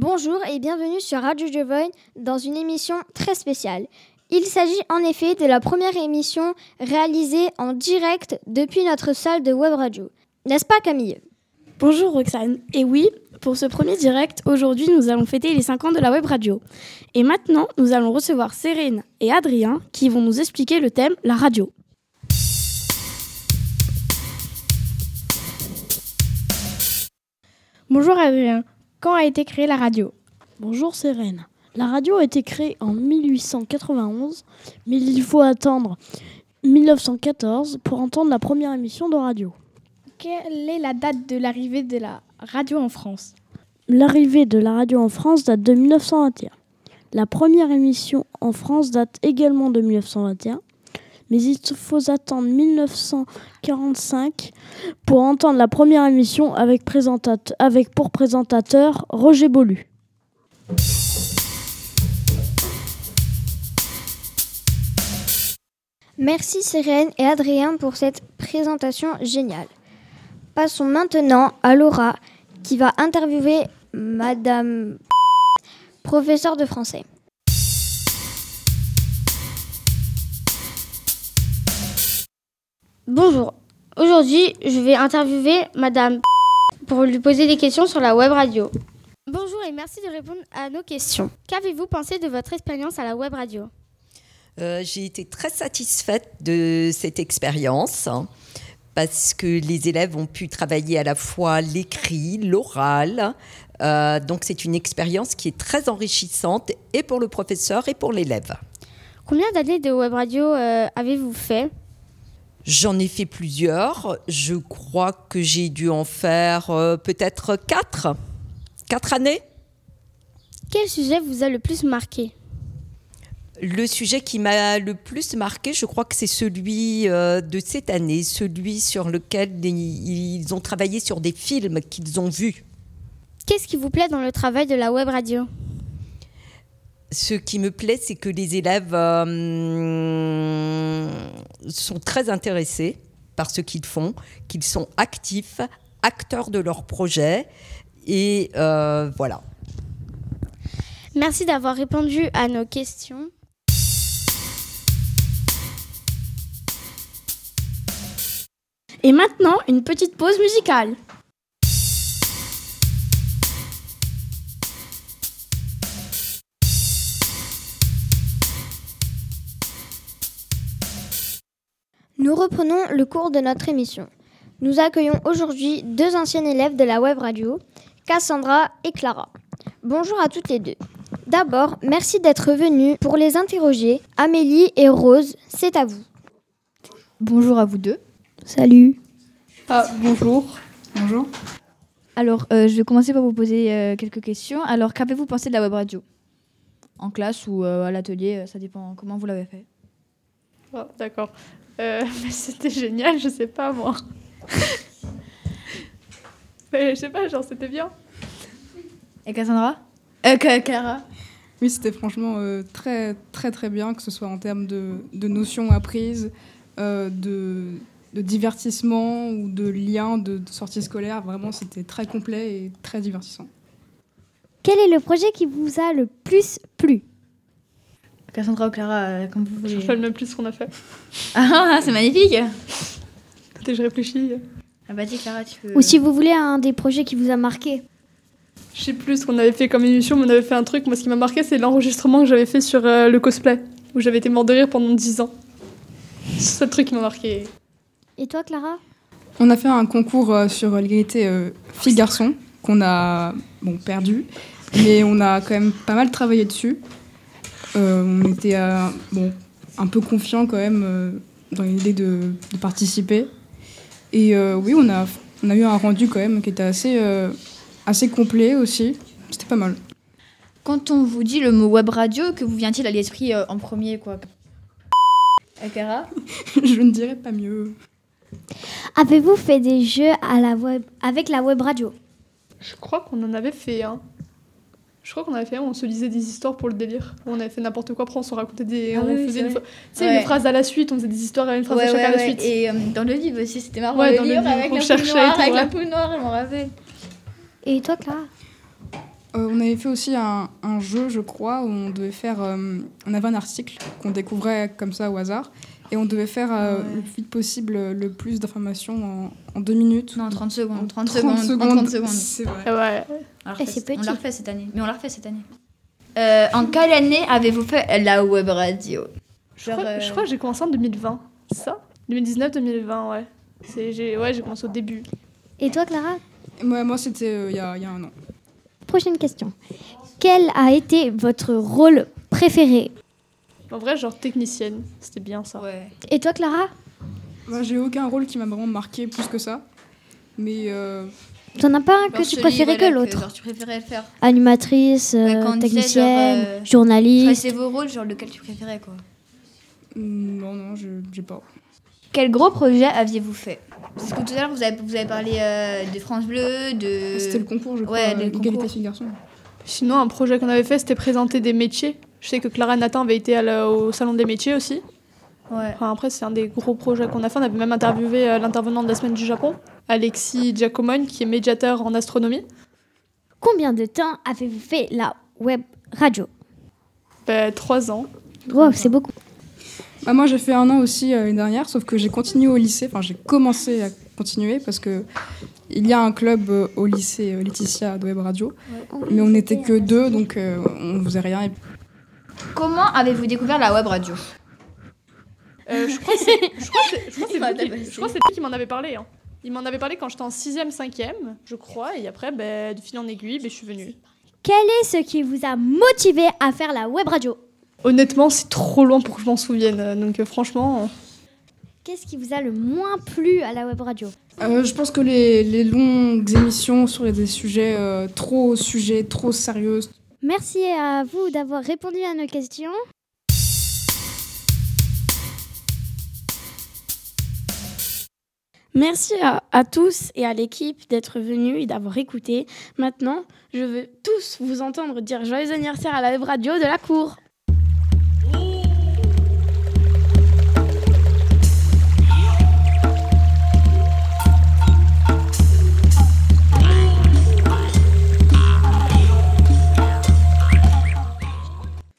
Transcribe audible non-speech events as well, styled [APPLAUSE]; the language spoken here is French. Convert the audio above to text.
Bonjour et bienvenue sur Radio Jovogne dans une émission très spéciale. Il s'agit en effet de la première émission réalisée en direct depuis notre salle de web radio. N'est-ce pas Camille? Bonjour Roxane. Et oui, pour ce premier direct, aujourd'hui nous allons fêter les 5 ans de la web radio. Et maintenant, nous allons recevoir Cérine et Adrien qui vont nous expliquer le thème la radio. Bonjour Adrien, quand a été créée la radio Bonjour Cérine. La radio a été créée en 1891, mais il faut attendre 1914 pour entendre la première émission de radio. Quelle est la date de l'arrivée de la radio en France? L'arrivée de la radio en France date de 1921. La première émission en France date également de 1921, mais il faut attendre 1945 pour entendre la première émission avec, pour présentateur Roger Bolu. Merci Sérène et Adrien pour cette présentation géniale. Passons maintenant à Laura qui va interviewer Madame professeure de français. Bonjour. Aujourd'hui, je vais interviewer Madame pour lui poser des questions sur la web radio. Bonjour et merci de répondre à nos questions. Qu'avez-vous pensé de votre expérience à la web radio? Euh, J'ai été très satisfaite de cette expérience hein, parce que les élèves ont pu travailler à la fois l'écrit, l'oral. Euh, donc c'est une expérience qui est très enrichissante et pour le professeur et pour l'élève. Combien d'années de web radio euh, avez-vous fait? J'en ai fait plusieurs. Je crois que j'ai dû en faire peut-être quatre. Quatre années. Quel sujet vous a le plus marqué? Le sujet qui m'a le plus marqué, je crois que c'est celui euh, de cette année, celui sur lequel ils ont travaillé sur des films qu'ils ont vus. Qu'est-ce qui vous plaît dans le travail de la web radio? Ce qui me plaît, c'est que les élèves euh, sont très intéressés par ce qu'ils font, qu'ils sont actifs, acteurs de leur projet. Et euh, voilà. Merci d'avoir répondu à nos questions. Et maintenant, une petite pause musicale. Nous reprenons le cours de notre émission. Nous accueillons aujourd'hui deux anciennes élèves de la web radio, Cassandra et Clara. Bonjour à toutes les deux. D'abord, merci d'être venues pour les interroger. Amélie et Rose, c'est à vous. Bonjour à vous deux. Salut. Ah, bonjour. Bonjour. Alors, euh, je vais commencer par vous poser euh, quelques questions. Alors, qu'avez-vous pensé de la web radio? En classe ou euh, à l'atelier, ça dépend comment vous l'avez fait. Oh, D'accord. [LAUGHS] c'était génial, je sais pas moi. [LAUGHS] Mais je sais pas, genre c'était bien. Et Cassandra? Euh, Clara Oui, c'était franchement très très très bien, que ce soit en termes de, de notions apprises, de de divertissement ou de liens de, sortie scolaire. Vraiment, c'était très complet et très divertissant. Quel est le projet qui vous a le plus plu? Cassandra ou Clara, euh, comme vous voulez. Je fais le même plus ce qu'on a fait. [LAUGHS] Ah, c'est magnifique Écoutez, je réfléchis. Ah bah dis Clara, tu peux... Ou si vous voulez un des projets qui vous a marqué Je sais plus ce qu'on avait fait comme émission, mais on avait fait un truc. Moi, ce qui m'a marqué, c'est l'enregistrement que j'avais fait sur euh, le cosplay, où j'avais été mort de rire pendant 10 ans. C'est le truc qui m'a marqué. Et toi, Clara? On a fait un concours euh, sur l'égalité euh, filles-garçons qu'on a bon, perdu, mais on a quand même pas mal travaillé dessus. Euh, on était bon, un peu confiants quand même dans l'idée de, de, participer. Et oui, on a, on a eu un rendu quand même qui était assez, assez complet aussi. C'était pas mal. Quand on vous dit le mot web radio, que vous vient-il à l'esprit en premier quoi? Clara [LAUGHS] Je ne dirais pas mieux. Avez-vous fait des jeux à la web, avec la web radio? Je crois qu'on en avait fait un. Je crois qu'on avait fait on se lisait des histoires pour le délire. On avait fait n'importe quoi, après on se racontait des. Ah on oui, faisait une, tu sais, Ouais. une phrase à la suite, on faisait des histoires à une phrase Ouais, à ouais, à la suite. Et euh, dans le livre aussi, c'était marrant. Ouais, le dans le livre avec on la cherchait noire, tout, avec la poule noire, je m'en rappelle. Et toi, Clara? Euh, on avait fait aussi un, un jeu, je crois, où on devait faire. euh, on avait un article qu'on découvrait comme ça au hasard. Et on devait faire euh, Ouais. le plus vite possible euh, le plus d'informations en, en deux minutes. Non, 30 secondes. 30, 30 secondes. En 30 secondes. C'est vrai. Ah ouais. On l'a Et refait- c'est On petit. l'a refait cette année. Mais on l'a refait cette année. Euh, en quelle année avez-vous fait la web radio? Je Genre, crois, euh, je crois que j'ai commencé en 2020. C'est ça? 2019-2020, ouais. C'est, j'ai, ouais, j'ai commencé au début. Et toi, Clara? Moi, moi c'était euh, il y, a, il y a un an. Prochaine question. Quel a été votre rôle préféré? En vrai, genre technicienne, c'était bien ça. Ouais. Et toi, Clara? Moi, j'ai aucun rôle qui m'a vraiment marqué plus que ça. Mais euh, T'en as pas un que Genre tu préférais que l'autre? Genre, tu préférais faire. Animatrice, Ouais, euh, on disait, technicienne, genre, euh, journaliste. Choisissez vos rôles, genre lequel tu préférais, quoi? mm, non, non, je- j'ai pas. Quel gros projet aviez-vous fait? Parce que tout à l'heure, vous avez, vous avez parlé euh, de France Bleu, de. C'était le concours, je crois, ouais, euh, le égalité filles-garçons. Sinon, un projet qu'on avait fait, c'était présenter des métiers. Je sais que Clara et Nathan avaient été à la- au salon des métiers aussi. Ouais. Enfin, après, c'est un des gros projets qu'on a fait. On avait même interviewé euh, l'intervenant de la semaine du Japon, Alexis Giacomone, qui est médiateur en astronomie. Combien de temps avez-vous fait la web radio? Ben, trois ans. Wow, c'est beaucoup. Bah, moi, j'ai fait un an aussi euh, l'année dernière, sauf que j'ai continué au lycée. Enfin, j'ai commencé à continuer parce que il y a un club euh, au lycée euh, Laetitia de Web Radio, mais on n'était que deux, donc euh, on faisait rien. Et Comment avez-vous découvert la web radio? Euh, je crois que c'est je crois que c'est- je crois que c'est [LAUGHS] Il m'a vous qui- tabassé. je crois que c'est lui qui m'en avait parlé. hein. Il m'en avait parlé quand j'étais en 6ème, 5ème, je crois. Et après, ben, de fil en aiguille, ben, je suis venue. Quel est ce qui vous a motivé à faire la web radio? Honnêtement, c'est trop loin pour que je m'en souvienne. euh, Donc, euh, franchement. euh, Qu'est-ce qui vous a le moins plu à la web radio? Euh, je pense que les, les longues émissions sur des sujets euh, trop sujets, trop sérieux, Merci à vous d'avoir répondu à nos questions. Merci à, tous et à l'équipe d'être venus et d'avoir écouté. Maintenant, je veux tous vous entendre dire joyeux anniversaire à la web radio de la cour.